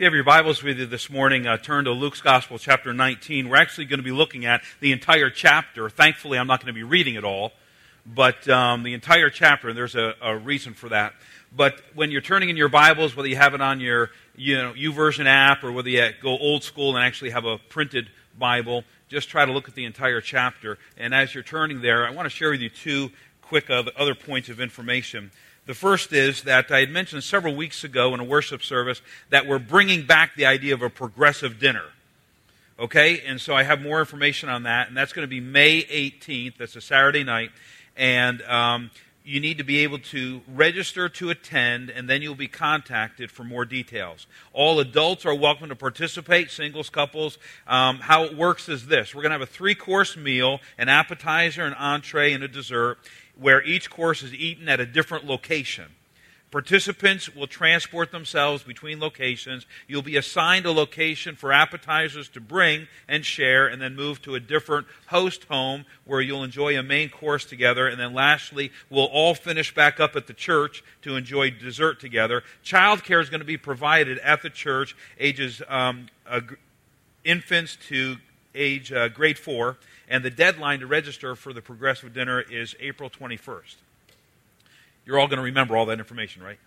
If you have your Bibles with you this morning, uh, turn to Luke's Gospel, chapter 19. We're actually going to be looking at the entire chapter. Thankfully, I'm not going to be reading it all, but um, the entire chapter, and there's a, a, reason for that. But when you're turning in your Bibles, whether you have it on your you know, YouVersion app or whether you go old school and actually have a printed Bible, just try to look at the entire chapter. And as you're turning there, I want to share with you two quick other points of information. The first is that I had mentioned several weeks ago in a worship service that we're bringing back the idea of a progressive dinner. Okay? And so I have more information on that, and that's going to be May 18th. That's a Saturday night. And um, you need to be able to register to attend, and then you'll be contacted for more details. All adults are welcome to participate, singles, couples. Um, how it works is this we're going to have a three course meal, an appetizer, an entree, and a dessert where each course is eaten at a different location. Participants will transport themselves between locations. You'll be assigned a location for appetizers to bring and share, and then move to a different host home where you'll enjoy a main course together. And then lastly, we'll all finish back up at the church to enjoy dessert together. Child care is going to be provided at the church, ages um, infants to age uh, grade four and the deadline to register for the progressive dinner is April 21st. You're all going to remember all that information, right?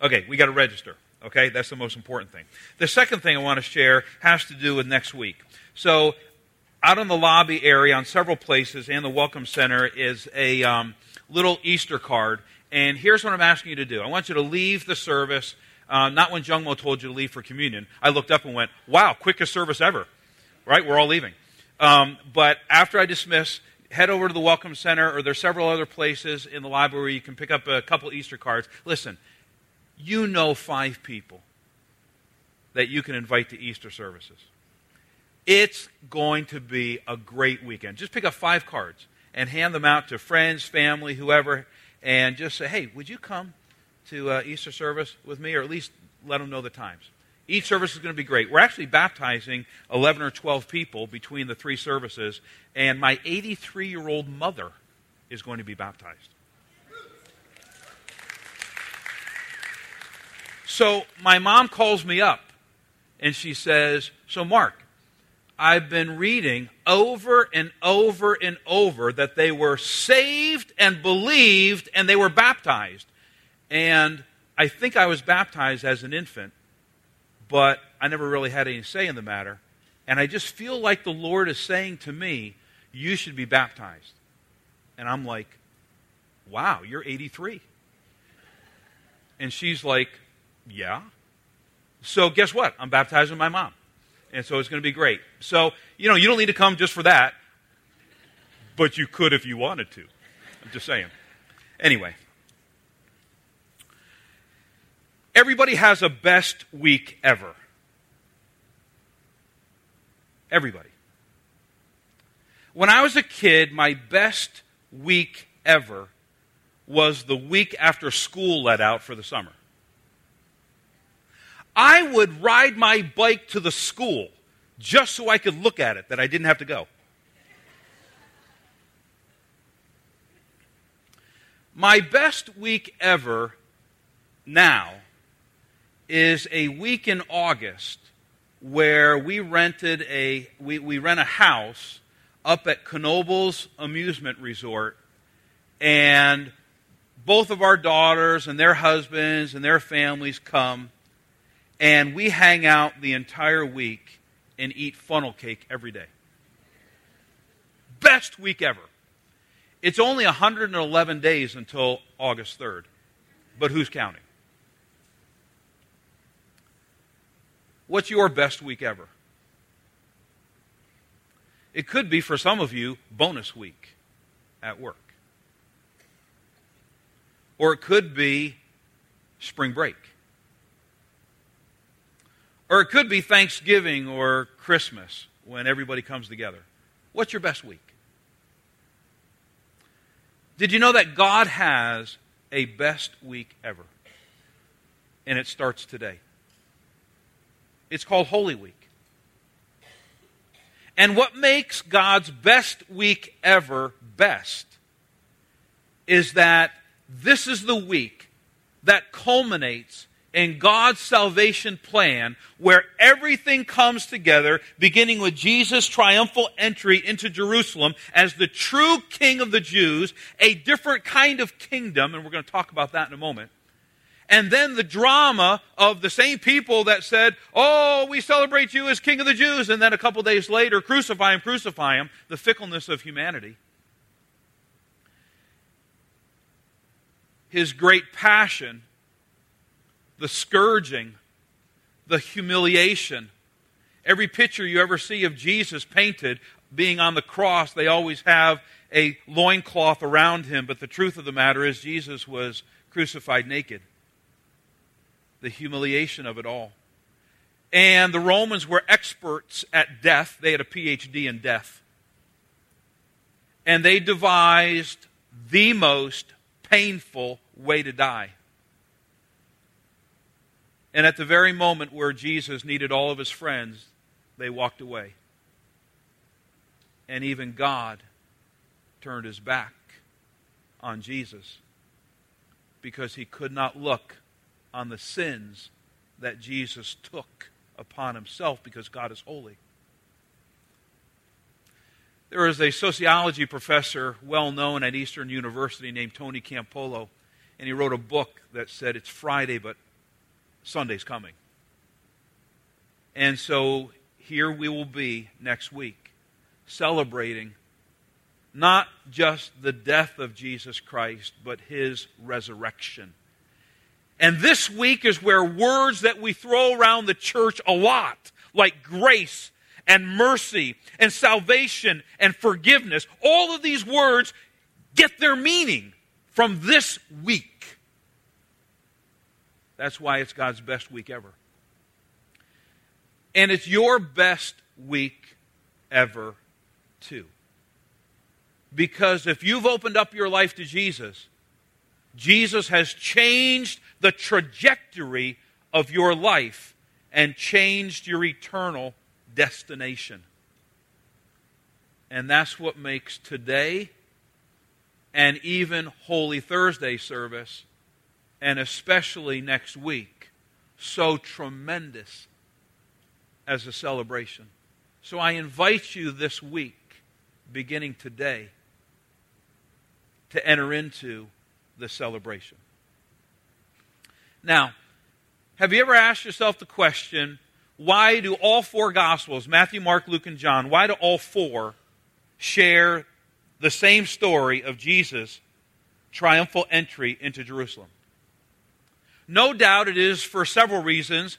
Okay, we got to register. Okay, that's the most important thing. The second thing I want to share has to do with next week. So, out in the lobby area, on several places, and the Welcome Center, is a um, little Easter card. And here's what I'm asking you to do I want you to leave the service, uh, not when Jungmo told you to leave for communion. I looked up and went, wow, quickest service ever. Right? We're all leaving. Um, but after I dismiss, head over to the Welcome Center, or there's several other places in the library where you can pick up a couple Easter cards. Listen, you know five people that you can invite to Easter services. It's going to be a great weekend. Just pick up five cards and hand them out to friends, family, whoever, and just say, hey, would you come to uh, Easter service with me, or at least let them know the times. Each service is going to be great. We're actually baptizing 11 or 12 people between the three services, and my 83 year old mother is going to be baptized. So my mom calls me up and she says, So, Mark, I've been reading over and over and over that they were saved and believed and they were baptized. And I think I was baptized as an infant but I never really had any say in the matter. And I just feel like the Lord is saying to me, You should be baptized. And I'm like, Wow, you're 83. And she's like, Yeah. So guess what? I'm baptizing my mom. And so it's going to be great. So, you know, you don't need to come just for that, but you could if you wanted to. I'm just saying. Anyway, Everybody has a best week ever. Everybody. When I was a kid, my best week ever was the week after school let out for the summer. I would ride my bike to the school just so I could look at it, that I didn't have to go. My best week ever now is a week in August where we rented a we, we rent a house up at Knoebels Amusement Resort and both of our daughters and their husbands and their families come and we hang out the entire week and eat funnel cake every day. Best week ever. It's only 111 days until August 3rd, but who's counting? What's your best week ever? It could be for some of you bonus week at work. Or it could be spring break. Or it could be Thanksgiving or Christmas when everybody comes together. What's your best week? Did you know that God has a best week ever? And it starts today. It's called Holy Week. And what makes God's best week ever best is that this is the week that culminates in God's salvation plan where everything comes together, beginning with Jesus' triumphal entry into Jerusalem as the true king of the Jews, a different kind of kingdom, and we're going to talk about that in a moment. And then the drama of the same people that said, Oh, we celebrate you as king of the Jews, and then a couple days later, crucify him, crucify him, the fickleness of humanity. His great passion the scourging, the humiliation. Every picture you ever see of Jesus painted being on the cross, they always have a loincloth around him, but the truth of the matter is Jesus was crucified naked. The humiliation of it all. And the Romans were experts at death. They had a PhD in death. And they devised the most painful way to die. And at the very moment where Jesus needed all of his friends, they walked away. And even God turned his back on Jesus because he could not look on the sins that Jesus took upon himself because God is holy. There is a sociology professor well known at Eastern University named Tony Campolo, and he wrote a book that said it's Friday, but Sunday's coming. And so here we will be next week celebrating not just the death of Jesus Christ, but his resurrection. And this week is where words that we throw around the church a lot, like grace and mercy and salvation and forgiveness, all of these words get their meaning from this week. That's why it's God's best week ever. And it's your best week ever, too. Because if you've opened up your life to Jesus, Jesus has changed the trajectory of your life and changed your eternal destination. And that's what makes today and even Holy Thursday service and especially next week, so tremendous as a celebration. So I invite you this week, beginning today, to enter into the celebration. Now, have you ever asked yourself the question why do all four Gospels, Matthew, Mark, Luke, and John, why do all four share the same story of Jesus' triumphal entry into Jerusalem? No doubt it is for several reasons.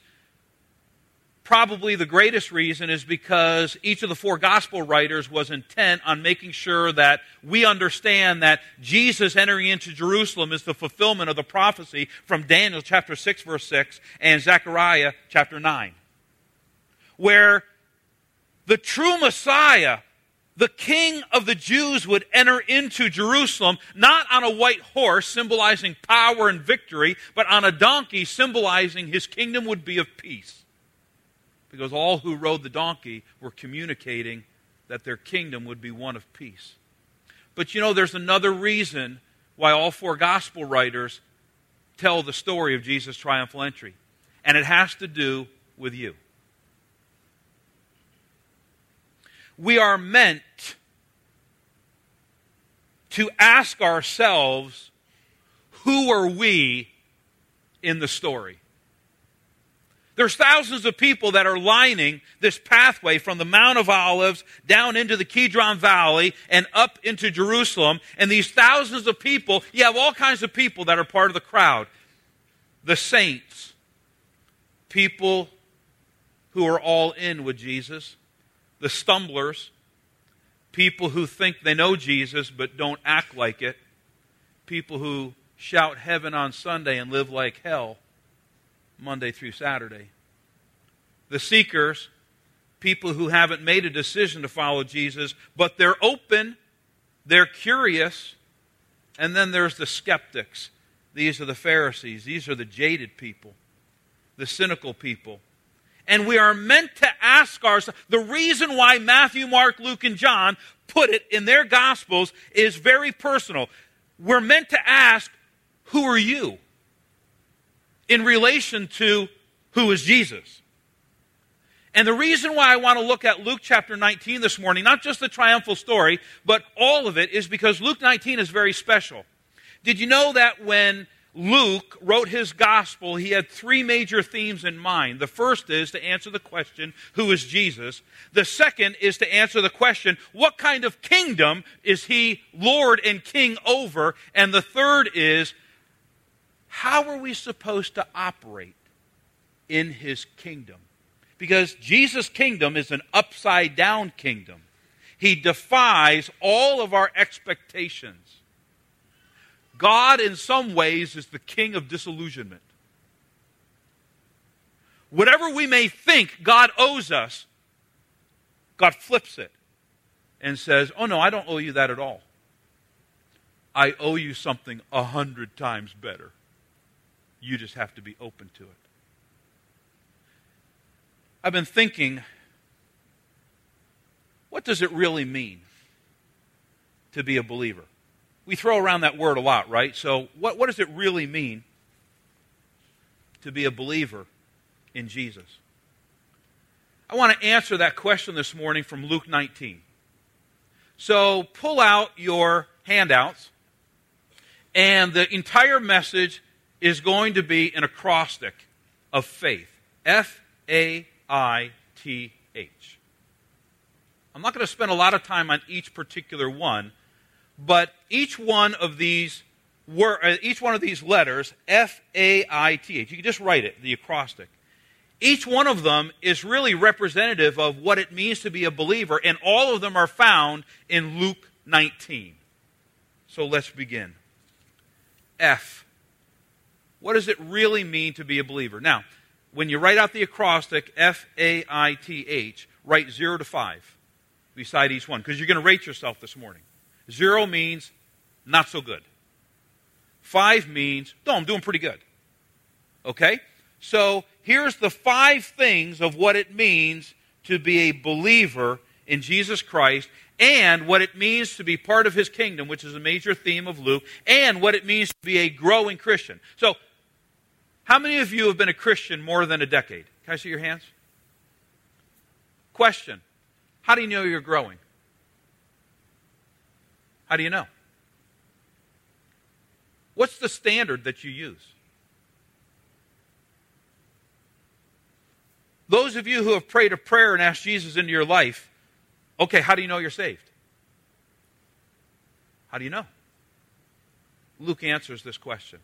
Probably the greatest reason is because each of the four gospel writers was intent on making sure that we understand that Jesus entering into Jerusalem is the fulfillment of the prophecy from Daniel chapter 6 verse 6 and Zechariah chapter 9. Where the true Messiah the king of the Jews would enter into Jerusalem not on a white horse, symbolizing power and victory, but on a donkey, symbolizing his kingdom would be of peace. Because all who rode the donkey were communicating that their kingdom would be one of peace. But you know, there's another reason why all four gospel writers tell the story of Jesus' triumphal entry, and it has to do with you. we are meant to ask ourselves who are we in the story? There's thousands of people that are lining this pathway from the Mount of Olives down into the Kidron Valley and up into Jerusalem. And these thousands of people, you have all kinds of people that are part of the crowd. The saints, people who are all in with Jesus, the stumblers, people who think they know Jesus but don't act like it, people who shout heaven on Sunday and live like hell Monday through Saturday. The seekers, people who haven't made a decision to follow Jesus, but they're open, they're curious, and then there's the skeptics. These are the Pharisees, these are the jaded people, the cynical people and we are meant to ask ourselves the reason why Matthew, Mark, Luke, and John put it in their Gospels is very personal. We're meant to ask, Who are you? In relation to who is Jesus. And the reason why I want to look at Luke chapter 19 this morning, not just the triumphal story, but all of it, is because Luke 19 is very special. Did you know that when Luke wrote his gospel, he had three major themes in mind. The first is to answer the question, who is Jesus? The second is to answer the question, what kind of kingdom is he Lord and King over? And the third is, how are we supposed to operate in his kingdom? Because Jesus' kingdom is an upside down kingdom. He defies all of our expectations. God, in some ways, is the king of disillusionment. Whatever we may think God owes us, God flips it and says, Oh, no, I don't owe you that at all. I owe you something a hundred times better. You just have to be open to it. I've been thinking, what does it really mean to be a believer? We throw around that word a lot, right? So, what, what does it really mean to be a believer in Jesus? I want to answer that question this morning from Luke 19. So, pull out your handouts, and the entire message is going to be an acrostic of faith F A I T H. I'm not going to spend a lot of time on each particular one, but each one of these were, uh, each one of these letters, F A I T H, you can just write it, the acrostic. Each one of them is really representative of what it means to be a believer, and all of them are found in Luke 19. So let's begin. F. What does it really mean to be a believer? Now, when you write out the acrostic, F A I T H, write 0 to 5 beside each one because you're going to rate yourself this morning. 0 means not so good. 5 means, no, I'm doing pretty good. Okay? So here's the five things of what it means to be a believer in Jesus Christ and what it means to be part of his kingdom, which is a major theme of Luke, and what it means to be a growing Christian. So how many of you have been a Christian more than a decade? Can I see your hands? Question How do you know you're growing? How do you know? What's the standard that you use? Those of you who have prayed a prayer and asked Jesus into your life, okay, how do you know you're saved? How do you know? Luke answers this question.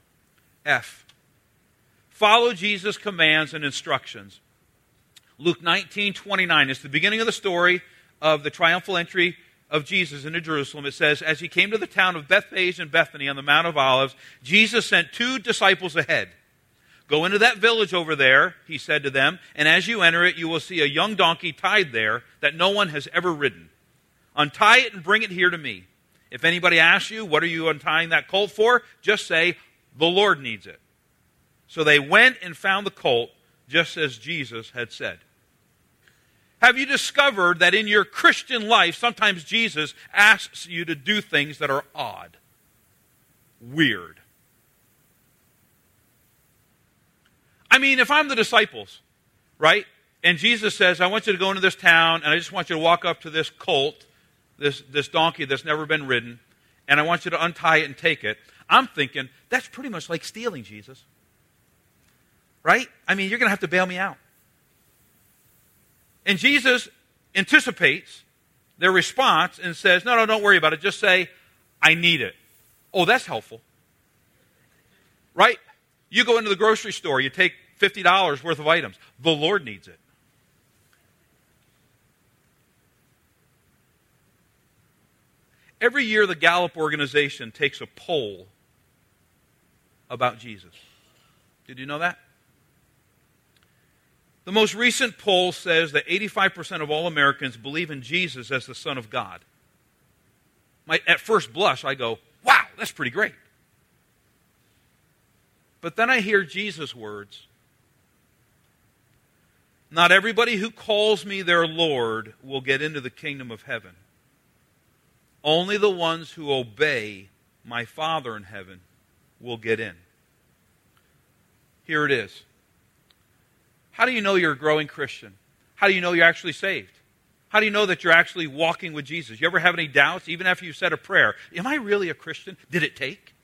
F. Follow Jesus' commands and instructions. Luke 19, 29 is the beginning of the story of the triumphal entry of Jesus into Jerusalem. It says, As he came to the town of Bethphage and Bethany on the Mount of Olives, Jesus sent two disciples ahead. Go into that village over there, he said to them, and as you enter it, you will see a young donkey tied there that no one has ever ridden. Untie it and bring it here to me. If anybody asks you, What are you untying that colt for? just say, The Lord needs it. So they went and found the colt, just as Jesus had said. Have you discovered that in your Christian life, sometimes Jesus asks you to do things that are odd, weird? I mean, if I'm the disciples, right? And Jesus says, I want you to go into this town, and I just want you to walk up to this colt, this, this donkey that's never been ridden, and I want you to untie it and take it. I'm thinking, that's pretty much like stealing, Jesus. Right? I mean, you're going to have to bail me out. And Jesus anticipates their response and says, No, no, don't worry about it. Just say, I need it. Oh, that's helpful. Right? You go into the grocery store, you take $50 worth of items. The Lord needs it. Every year, the Gallup organization takes a poll about Jesus. Did you know that? The most recent poll says that 85% of all Americans believe in Jesus as the Son of God. My, at first blush, I go, wow, that's pretty great. But then I hear Jesus' words Not everybody who calls me their Lord will get into the kingdom of heaven. Only the ones who obey my Father in heaven will get in. Here it is. How do you know you're a growing Christian? How do you know you're actually saved? How do you know that you're actually walking with Jesus? You ever have any doubts, even after you said a prayer? Am I really a Christian? Did it take?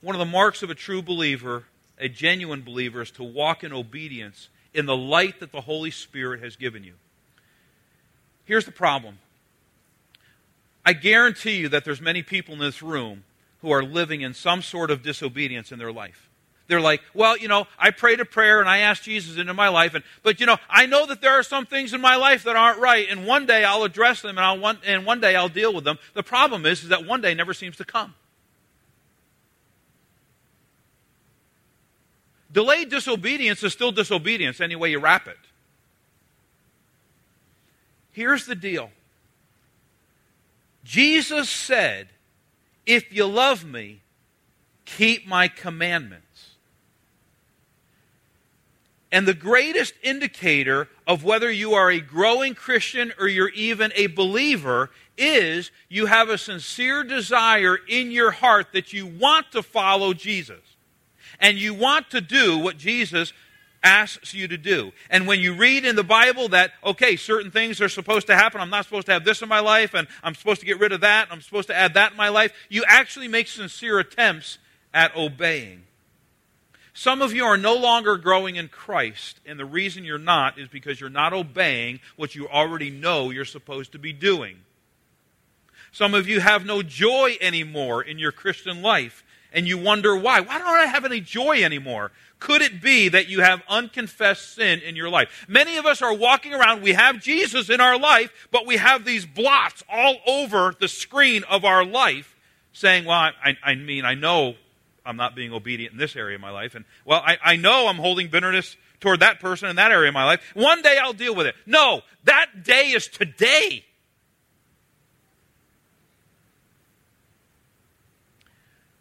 One of the marks of a true believer, a genuine believer, is to walk in obedience in the light that the Holy Spirit has given you. Here's the problem. I guarantee you that there's many people in this room who are living in some sort of disobedience in their life. They're like, well, you know, I prayed a prayer and I asked Jesus into my life, and but you know, I know that there are some things in my life that aren't right, and one day I'll address them, and I'll and one day I'll deal with them. The problem is, is that one day never seems to come. Delayed disobedience is still disobedience any way you wrap it. Here's the deal. Jesus said, If you love me, keep my commandments. And the greatest indicator of whether you are a growing Christian or you're even a believer is you have a sincere desire in your heart that you want to follow Jesus. And you want to do what Jesus asks you to do. And when you read in the Bible that, okay, certain things are supposed to happen, I'm not supposed to have this in my life, and I'm supposed to get rid of that, and I'm supposed to add that in my life, you actually make sincere attempts at obeying. Some of you are no longer growing in Christ, and the reason you're not is because you're not obeying what you already know you're supposed to be doing. Some of you have no joy anymore in your Christian life, and you wonder why. Why don't I have any joy anymore? Could it be that you have unconfessed sin in your life? Many of us are walking around, we have Jesus in our life, but we have these blots all over the screen of our life saying, Well, I, I mean, I know I'm not being obedient in this area of my life. And, well, I, I know I'm holding bitterness toward that person in that area of my life. One day I'll deal with it. No, that day is today.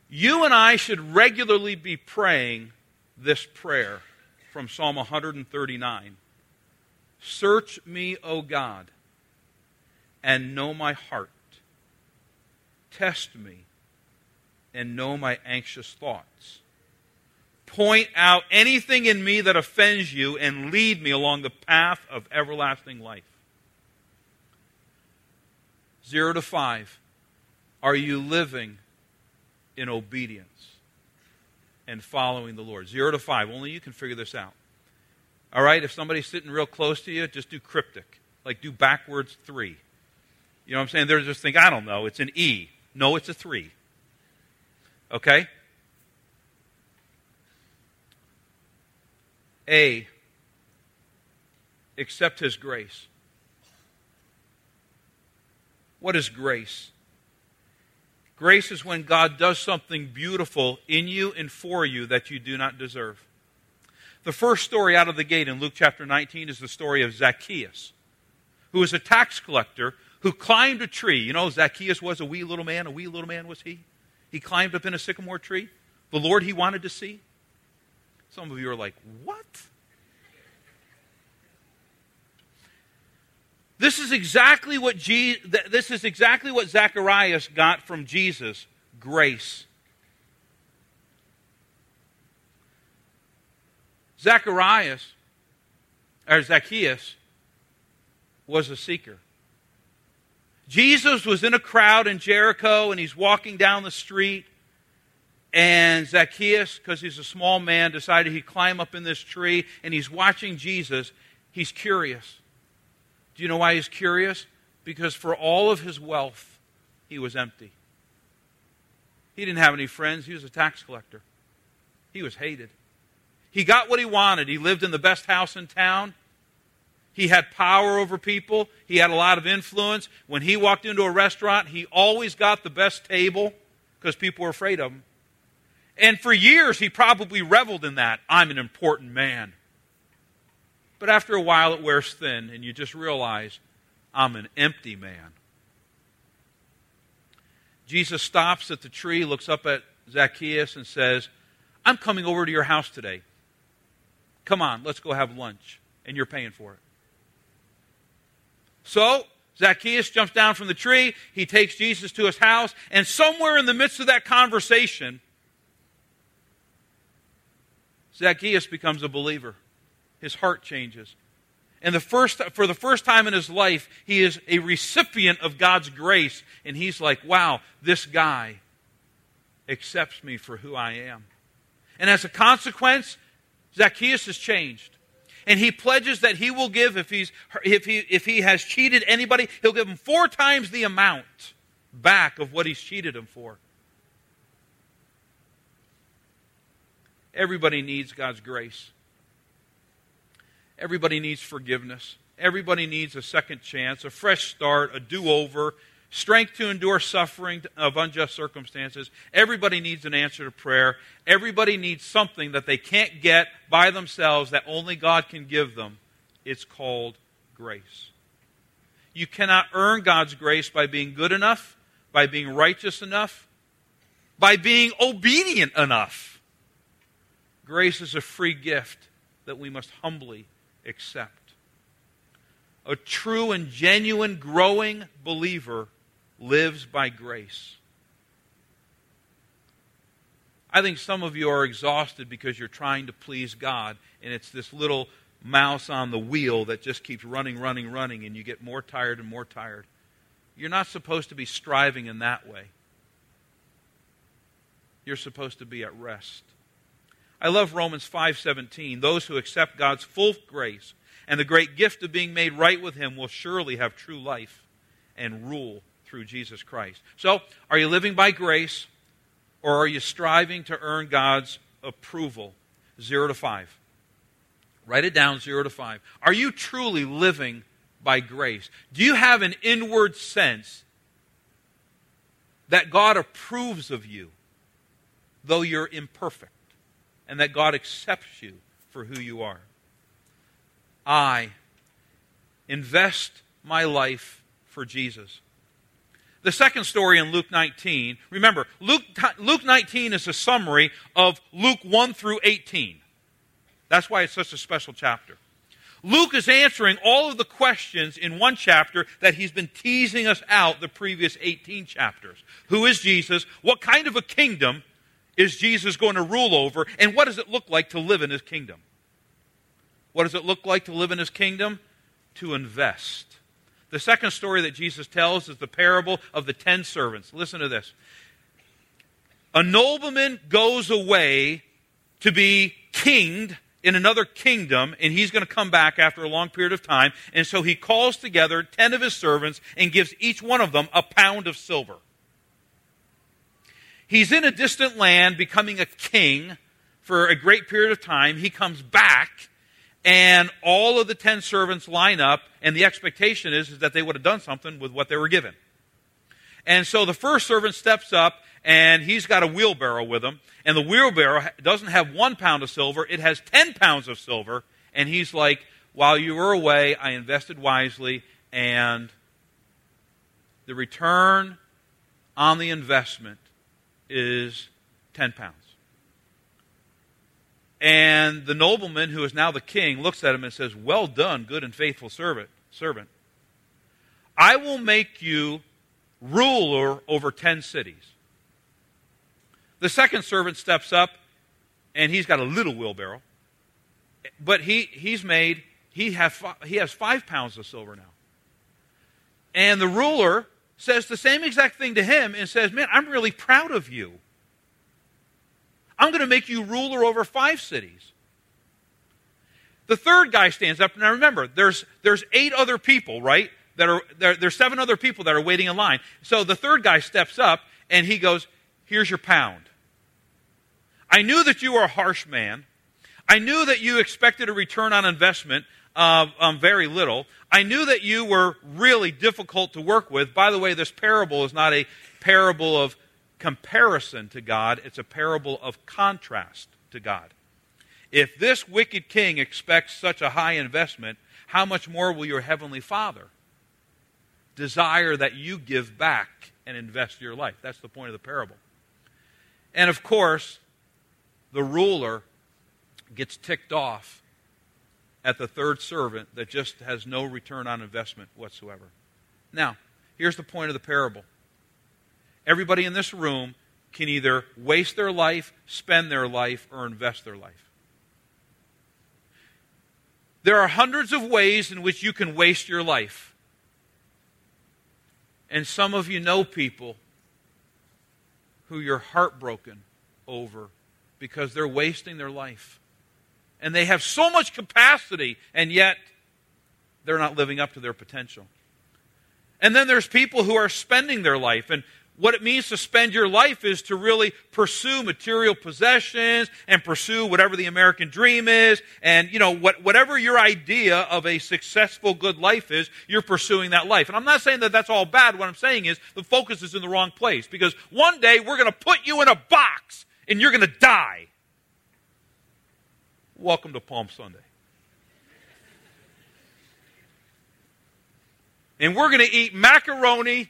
You and I should regularly be praying this prayer from Psalm 139 Search me, O God, and know my heart. Test me and know my anxious thoughts. Point out anything in me that offends you and lead me along the path of everlasting life. Zero to five. Are you living in obedience and following the Lord? Zero to five. Only you can figure this out. All right? If somebody's sitting real close to you, just do cryptic. Like do backwards three. You know what I'm saying? They're just think, I don't know, it's an E. No, it's a three. Okay? A, accept His grace. What is grace? Grace is when God does something beautiful in you and for you that you do not deserve. The first story out of the gate in Luke chapter 19 is the story of Zacchaeus, who was a tax collector who climbed a tree. You know, Zacchaeus was a wee little man. A wee little man was he? He climbed up in a sycamore tree. The Lord he wanted to see. Some of you are like, what? This is exactly what Je- this is exactly what Zacharias got from Jesus, grace. Zacharias or Zacchaeus was a seeker. Jesus was in a crowd in Jericho and he's walking down the street. And Zacchaeus, because he's a small man, decided he'd climb up in this tree and he's watching Jesus. He's curious. Do you know why he's curious? Because for all of his wealth, he was empty. He didn't have any friends. He was a tax collector. He was hated. He got what he wanted. He lived in the best house in town. He had power over people. He had a lot of influence. When he walked into a restaurant, he always got the best table because people were afraid of him. And for years, he probably reveled in that. I'm an important man. But after a while, it wears thin, and you just realize I'm an empty man. Jesus stops at the tree, looks up at Zacchaeus, and says, I'm coming over to your house today. Come on, let's go have lunch, and you're paying for it. So, Zacchaeus jumps down from the tree. He takes Jesus to his house. And somewhere in the midst of that conversation, Zacchaeus becomes a believer. His heart changes. And the first, for the first time in his life, he is a recipient of God's grace. And he's like, wow, this guy accepts me for who I am. And as a consequence, Zacchaeus has changed. And he pledges that he will give, if, he's, if, he, if he has cheated anybody, he'll give him four times the amount back of what he's cheated him for. Everybody needs God's grace. Everybody needs forgiveness. Everybody needs a second chance, a fresh start, a do over, strength to endure suffering of unjust circumstances. Everybody needs an answer to prayer. Everybody needs something that they can't get by themselves that only God can give them. It's called grace. You cannot earn God's grace by being good enough, by being righteous enough, by being obedient enough. Grace is a free gift that we must humbly accept. A true and genuine growing believer lives by grace. I think some of you are exhausted because you're trying to please God, and it's this little mouse on the wheel that just keeps running, running, running, and you get more tired and more tired. You're not supposed to be striving in that way. You're supposed to be at rest. I love Romans 5:17. Those who accept God's full grace and the great gift of being made right with him will surely have true life and rule through Jesus Christ. So, are you living by grace or are you striving to earn God's approval? 0 to 5. Write it down 0 to 5. Are you truly living by grace? Do you have an inward sense that God approves of you, though you're imperfect, and that God accepts you for who you are? I invest my life for Jesus. The second story in Luke 19, remember, Luke, Luke 19 is a summary of Luke 1 through 18. That's why it's such a special chapter. Luke is answering all of the questions in one chapter that he's been teasing us out the previous 18 chapters. Who is Jesus? What kind of a kingdom is Jesus going to rule over? And what does it look like to live in his kingdom? What does it look like to live in his kingdom? To invest. The second story that Jesus tells is the parable of the ten servants. Listen to this. A nobleman goes away to be kinged in another kingdom, and he's going to come back after a long period of time. And so he calls together ten of his servants and gives each one of them a pound of silver. He's in a distant land becoming a king for a great period of time. He comes back and all of the ten servants line up, and the expectation is, is that they would have done something with what they were given. And so the first servant steps up, and he's got a wheelbarrow with him, and the wheelbarrow doesn't have one pound of silver, it has ten pounds of silver, and he's like, While you were away, I invested wisely, and the return on the investment is 10 pounds. And the nobleman, who is now the king, looks at him and says, Well done, good and faithful servant. servant. I will make you ruler over ten cities. The second servant steps up, and he's got a little wheelbarrow. But he, he's made, he, have, he has five pounds of silver now. And the ruler says the same exact thing to him and says, Man, I'm really proud of you. I'm going to make you ruler over five cities. The third guy stands up. Now remember, there's, there's eight other people, right? That are, there, there's seven other people that are waiting in line. So the third guy steps up and he goes, Here's your pound. I knew that you were a harsh man. I knew that you expected a return on investment of um, very little. I knew that you were really difficult to work with. By the way, this parable is not a parable of comparison to God, it's a parable of contrast to God. If this wicked king expects such a high investment, how much more will your heavenly Father desire that you give back and invest your life? That's the point of the parable. And of course, the ruler gets ticked off at the third servant that just has no return on investment whatsoever. Now, here's the point of the parable Everybody in this room can either waste their life, spend their life, or invest their life. There are hundreds of ways in which you can waste your life. And some of you know people who you're heartbroken over because they're wasting their life. And they have so much capacity, and yet they're not living up to their potential. And then there's people who are spending their life. And what it means to spend your life is to really pursue material possessions and pursue whatever the American dream is. And, you know, what, whatever your idea of a successful, good life is, you're pursuing that life. And I'm not saying that that's all bad. What I'm saying is the focus is in the wrong place. Because one day we're going to put you in a box and you're going to die. Welcome to Palm Sunday. And we're going to eat macaroni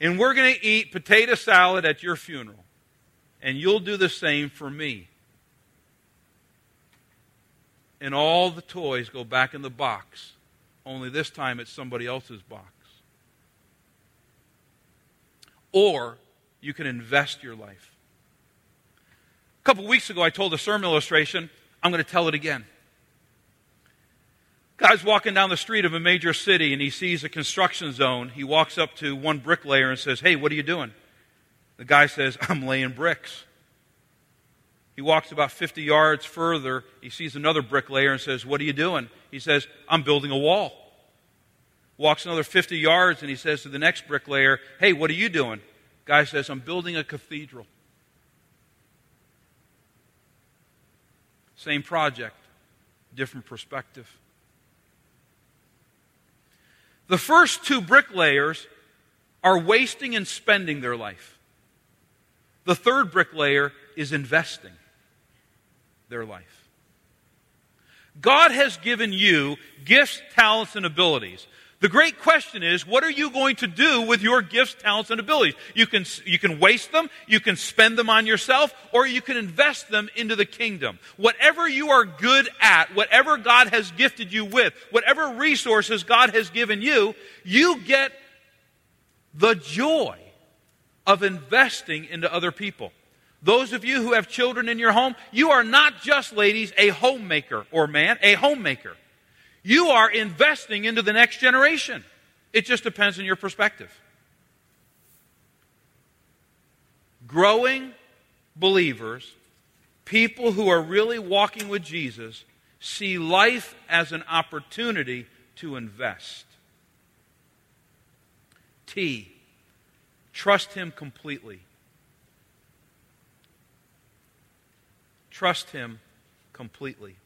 and we're going to eat potato salad at your funeral. And you'll do the same for me. And all the toys go back in the box, only this time it's somebody else's box. Or you can invest your life. A couple weeks ago, I told a sermon illustration. I'm going to tell it again. Guy's walking down the street of a major city and he sees a construction zone. He walks up to one bricklayer and says, Hey, what are you doing? The guy says, I'm laying bricks. He walks about 50 yards further. He sees another bricklayer and says, What are you doing? He says, I'm building a wall. Walks another 50 yards and he says to the next bricklayer, Hey, what are you doing? Guy says, I'm building a cathedral. Same project, different perspective. The first two bricklayers are wasting and spending their life. The third bricklayer is investing their life. God has given you gifts, talents, and abilities. The great question is, what are you going to do with your gifts, talents, and abilities? You can, you can waste them, you can spend them on yourself, or you can invest them into the kingdom. Whatever you are good at, whatever God has gifted you with, whatever resources God has given you, you get the joy of investing into other people. Those of you who have children in your home, you are not just, ladies, a homemaker or man, a homemaker. You are investing into the next generation. It just depends on your perspective. Growing believers, people who are really walking with Jesus, see life as an opportunity to invest. T, trust Him completely. Trust Him completely.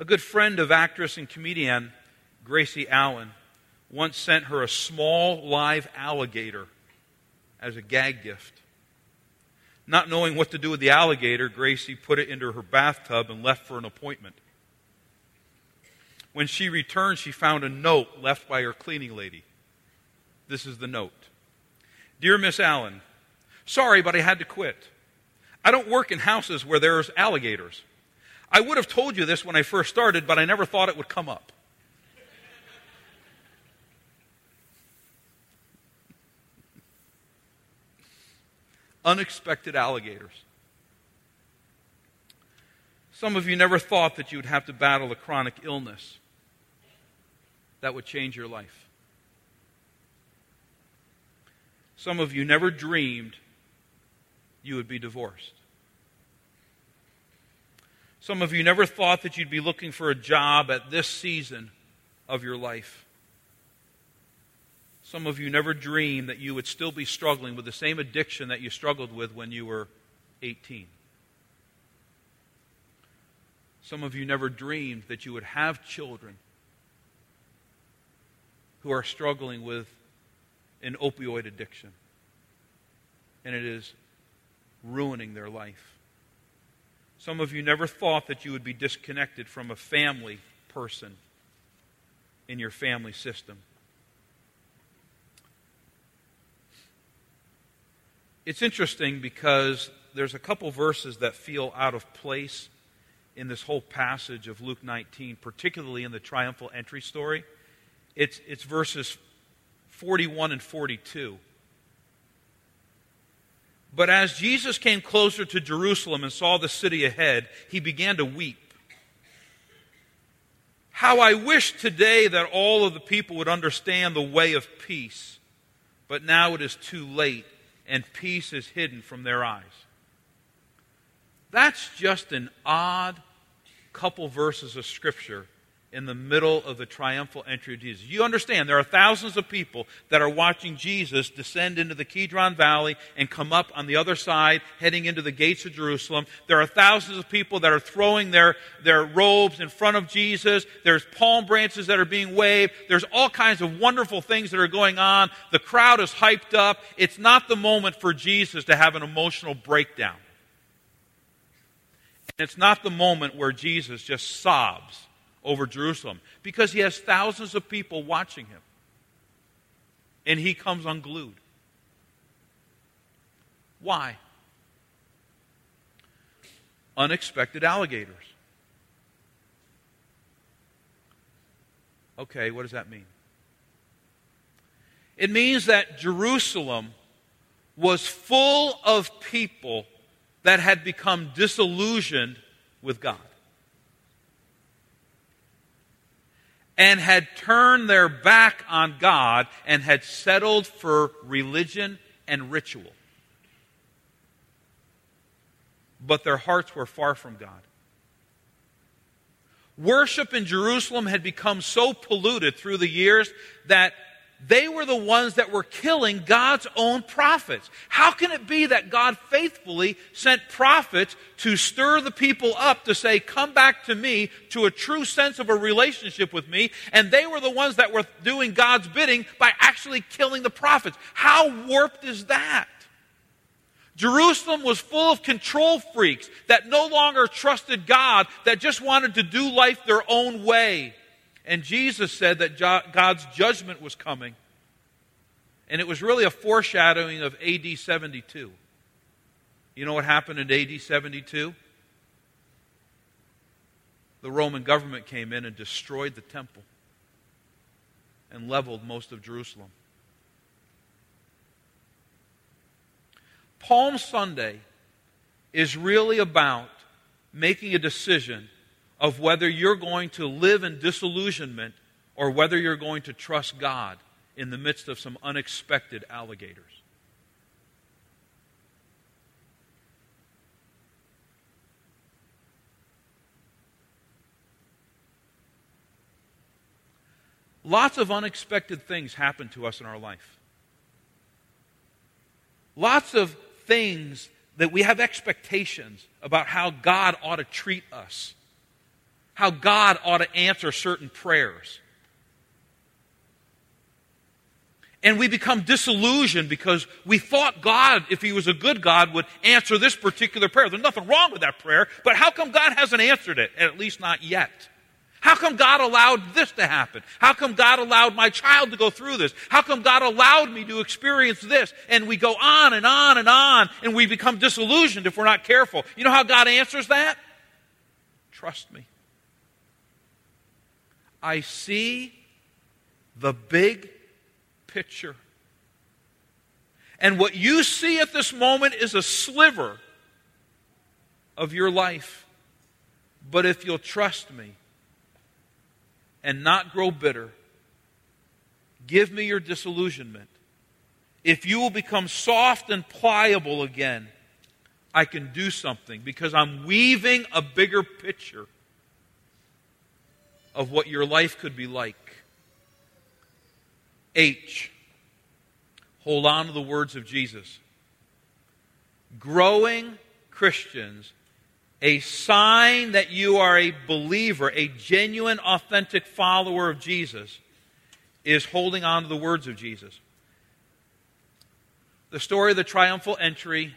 A good friend of actress and comedian Gracie Allen once sent her a small live alligator as a gag gift. Not knowing what to do with the alligator, Gracie put it into her bathtub and left for an appointment. When she returned, she found a note left by her cleaning lady. This is the note Dear Miss Allen, sorry, but I had to quit. I don't work in houses where there's alligators. I would have told you this when I first started, but I never thought it would come up. Unexpected alligators. Some of you never thought that you would have to battle a chronic illness that would change your life. Some of you never dreamed you would be divorced. Some of you never thought that you'd be looking for a job at this season of your life. Some of you never dreamed that you would still be struggling with the same addiction that you struggled with when you were 18. Some of you never dreamed that you would have children who are struggling with an opioid addiction. And it is ruining their life. Some of you never thought that you would be disconnected from a family person in your family system. It's interesting because there's a couple verses that feel out of place in this whole passage of Luke 19, particularly in the triumphal entry story. It's, it's verses 41 and 42. But as Jesus came closer to Jerusalem and saw the city ahead, he began to weep How I wish today that all of the people would understand the way of peace, but now it is too late, and peace is hidden from their eyes. That's just an odd couple verses of Scripture in the middle of the triumphal entry of Jesus. You understand, there are thousands of people that are watching Jesus descend into the Kidron Valley and come up on the other side, heading into the gates of Jerusalem. There are thousands of people that are throwing their, their robes in front of Jesus. There's palm branches that are being waved. There's all kinds of wonderful things that are going on. The crowd is hyped up. It's not the moment for Jesus to have an emotional breakdown. It's not the moment where Jesus just sobs over Jerusalem because he has thousands of people watching him. And he comes unglued. Why? Unexpected alligators. Okay, what does that mean? It means that Jerusalem was full of people that had become disillusioned with God. And had turned their back on God and had settled for religion and ritual. But their hearts were far from God. Worship in Jerusalem had become so polluted through the years that they were the ones that were killing God's own prophets. How can it be that God faithfully sent prophets to stir the people up to say, Come back to me, to a true sense of a relationship with me? And they were the ones that were doing God's bidding by actually killing the prophets. How warped is that? Jerusalem was full of control freaks that no longer trusted God, that just wanted to do life their own way. And Jesus said that God's judgment was coming. And it was really a foreshadowing of AD 72. You know what happened in AD 72? The Roman government came in and destroyed the temple and leveled most of Jerusalem. Palm Sunday is really about making a decision of whether you're going to live in disillusionment or whether you're going to trust God in the midst of some unexpected alligators. Lots of unexpected things happen to us in our life. Lots of things that we have expectations about how God ought to treat us how God ought to answer certain prayers. And we become disillusioned because we thought God, if He was a good God, would answer this particular prayer. There's nothing wrong with that prayer, but how come God hasn't answered it? At least not yet. How come God allowed this to happen? How come God allowed my child to go through this? How come God allowed me to experience this? And we go on and on and on, and we become disillusioned if we're not careful. You know how God answers that? Trust me. I see the big picture. And what you see at this moment is a sliver of your life. But if you'll trust me and not grow bitter, give me your disillusionment. If you will become soft and pliable again, I can do something because I'm weaving a bigger picture of what your life could be like. H. Hold on to the words of Jesus. Growing Christians, a sign that you are a believer, a genuine, authentic follower of Jesus, is holding on to the words of Jesus. The story of the triumphal entry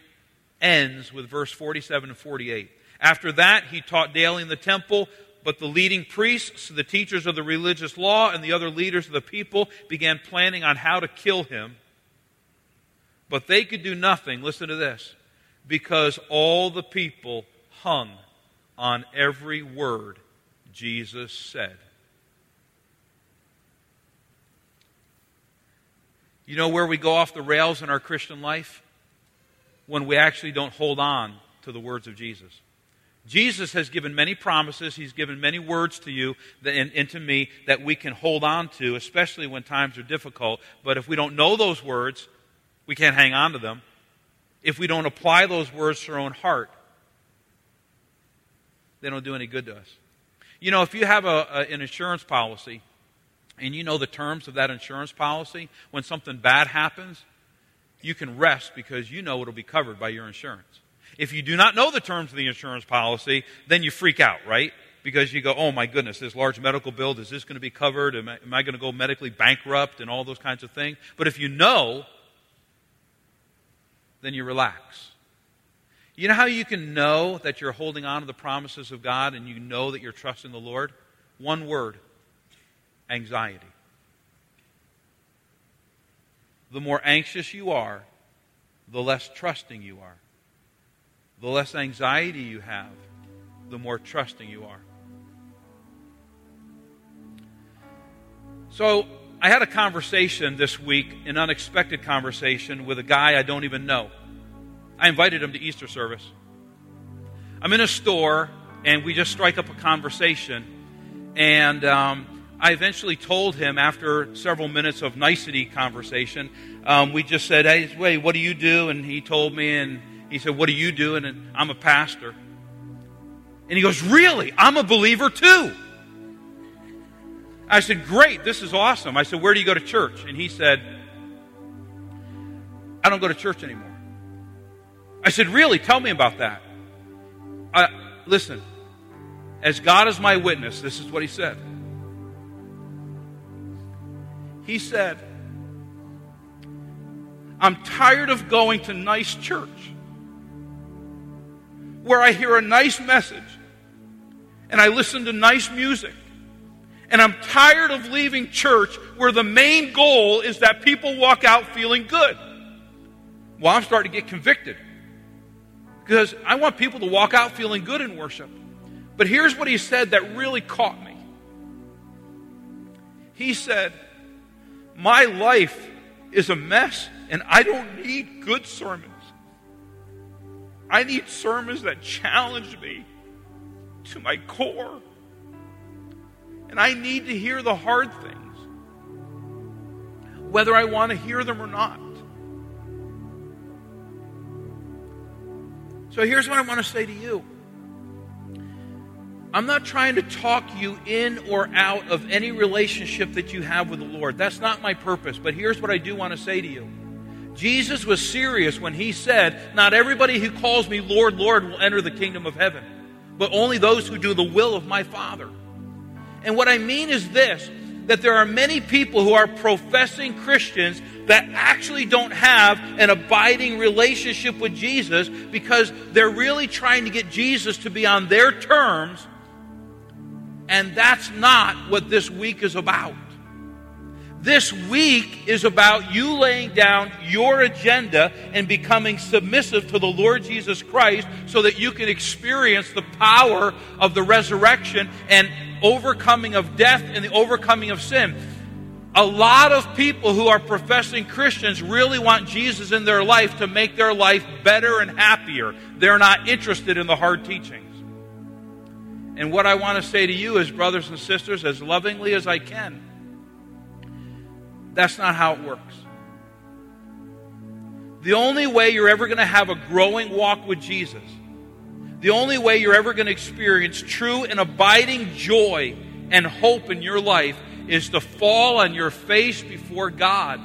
ends with verse 47 and 48. After that, he taught daily in the temple but the leading priests, the teachers of the religious law, and the other leaders of the people began planning on how to kill him. But they could do nothing, listen to this, because all the people hung on every word Jesus said. You know where we go off the rails in our Christian life? When we actually don't hold on to the words of Jesus. Jesus has given many promises. He's given many words to you and, and to me that we can hold on to, especially when times are difficult. But if we don't know those words, we can't hang on to them. If we don't apply those words to our own heart, they don't do any good to us. You know, if you have a, a, an insurance policy and you know the terms of that insurance policy, when something bad happens, you can rest because you know it'll be covered by your insurance. If you do not know the terms of the insurance policy, then you freak out, right? Because you go, oh my goodness, this large medical bill, is this going to be covered? Am I, am I going to go medically bankrupt and all those kinds of things? But if you know, then you relax. You know how you can know that you're holding on to the promises of God and you know that you're trusting the Lord? One word anxiety. The more anxious you are, the less trusting you are. The less anxiety you have, the more trusting you are. So, I had a conversation this week, an unexpected conversation with a guy I don't even know. I invited him to Easter service. I'm in a store, and we just strike up a conversation. And um, I eventually told him after several minutes of nicety conversation, um, we just said, Hey, wait, what do you do? And he told me, and he said, What are you doing? And I'm a pastor. And he goes, Really? I'm a believer too. I said, Great, this is awesome. I said, Where do you go to church? And he said, I don't go to church anymore. I said, Really? Tell me about that. I, listen, as God is my witness, this is what he said. He said, I'm tired of going to nice church where I hear a nice message and I listen to nice music. And I'm tired of leaving church where the main goal is that people walk out feeling good. Well, I'm starting to get convicted because I want people to walk out feeling good in worship. But here's what he said that really caught me. He said, My life is a mess, and I don't need good sermons. I need sermons that challenge me to my core. And I need to hear the hard things, whether I want to hear them or not. So here's what I want to say to you. I'm not trying to talk you in or out of any relationship that you have with the Lord. That's not my purpose. But here's what I do want to say to you. Jesus was serious when he said, Not everybody who calls me Lord, Lord will enter the kingdom of heaven, but only those who do the will of my Father. And what I mean is this that there are many people who are professing Christians that actually don't have an abiding relationship with Jesus because they're really trying to get Jesus to be on their terms. And that's not what this week is about. This week is about you laying down your agenda and becoming submissive to the Lord Jesus Christ so that you can experience the power of the resurrection and overcoming of death and the overcoming of sin. A lot of people who are professing Christians really want Jesus in their life to make their life better and happier. They're not interested in the hard teachings. And what I want to say to you as brothers and sisters, as lovingly as I can, that's not how it works. The only way you're ever going to have a growing walk with Jesus, the only way you're ever going to experience true and abiding joy and hope in your life is to fall on your face before God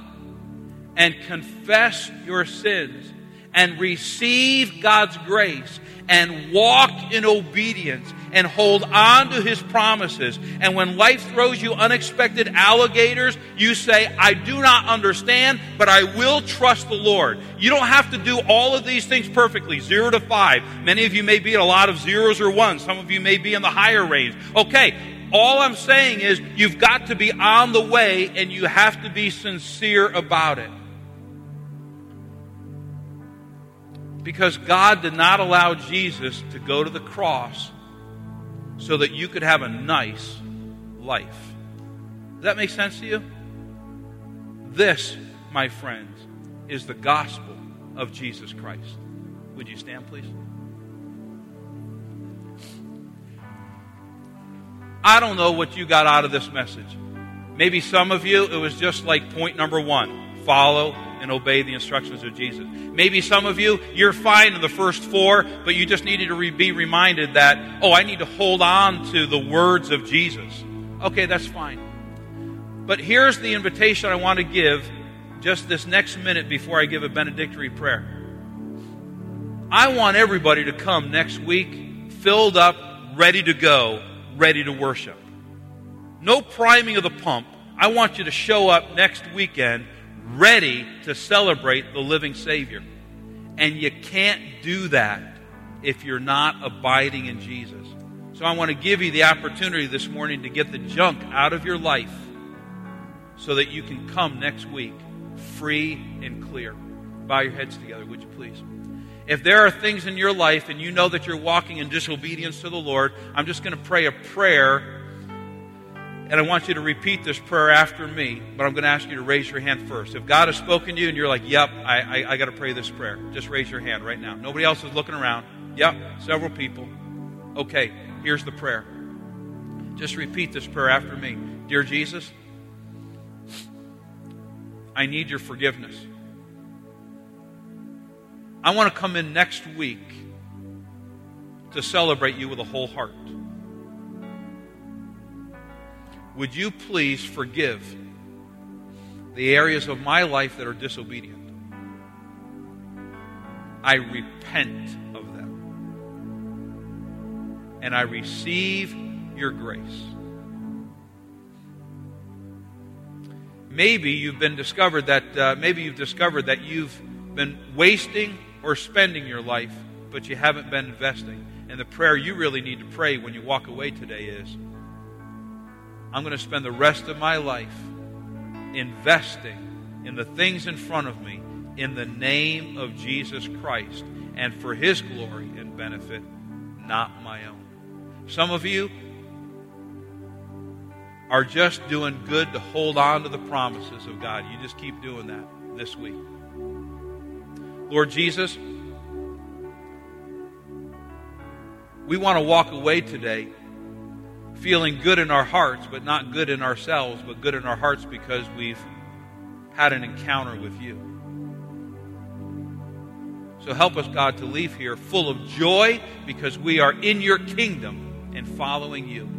and confess your sins and receive God's grace and walk in obedience and hold on to his promises. And when life throws you unexpected alligators, you say, I do not understand, but I will trust the Lord. You don't have to do all of these things perfectly, zero to five. Many of you may be at a lot of zeros or ones. Some of you may be in the higher range. Okay. All I'm saying is you've got to be on the way and you have to be sincere about it. Because God did not allow Jesus to go to the cross so that you could have a nice life. Does that make sense to you? This, my friends, is the gospel of Jesus Christ. Would you stand, please? I don't know what you got out of this message. Maybe some of you, it was just like point number one follow and obey the instructions of Jesus. Maybe some of you, you're fine in the first four, but you just needed to re- be reminded that, oh, I need to hold on to the words of Jesus. Okay, that's fine. But here's the invitation I want to give just this next minute before I give a benedictory prayer. I want everybody to come next week filled up, ready to go, ready to worship. No priming of the pump. I want you to show up next weekend ready to celebrate the living Savior. And you can't do that if you're not abiding in Jesus. So I want to give you the opportunity this morning to get the junk out of your life so that you can come next week free and clear. Bow your heads together, would you please? If there are things in your life and you know that you're walking in disobedience to the Lord, I'm just going to pray a prayer and I want you to repeat this prayer after me, but I'm going to ask you to raise your hand first. If God has spoken to you and you're like, yep, I, I, I got to pray this prayer, just raise your hand right now. Nobody else is looking around. Yep, several people. Okay, here's the prayer. Just repeat this prayer after me. Dear Jesus, I need your forgiveness. I want to come in next week to celebrate you with a whole heart. Would you please forgive the areas of my life that are disobedient? I repent of them. And I receive your grace. Maybe you've been discovered that uh, maybe you've discovered that you've been wasting or spending your life, but you haven't been investing. And the prayer you really need to pray when you walk away today is I'm going to spend the rest of my life investing in the things in front of me in the name of Jesus Christ and for his glory and benefit, not my own. Some of you are just doing good to hold on to the promises of God. You just keep doing that this week. Lord Jesus, we want to walk away today feeling good in our hearts, but not good in ourselves, but good in our hearts because we've had an encounter with you. So help us, God, to leave here full of joy because we are in your kingdom and following you.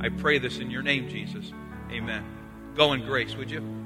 I pray this in your name, Jesus. Amen. Go in grace, would you?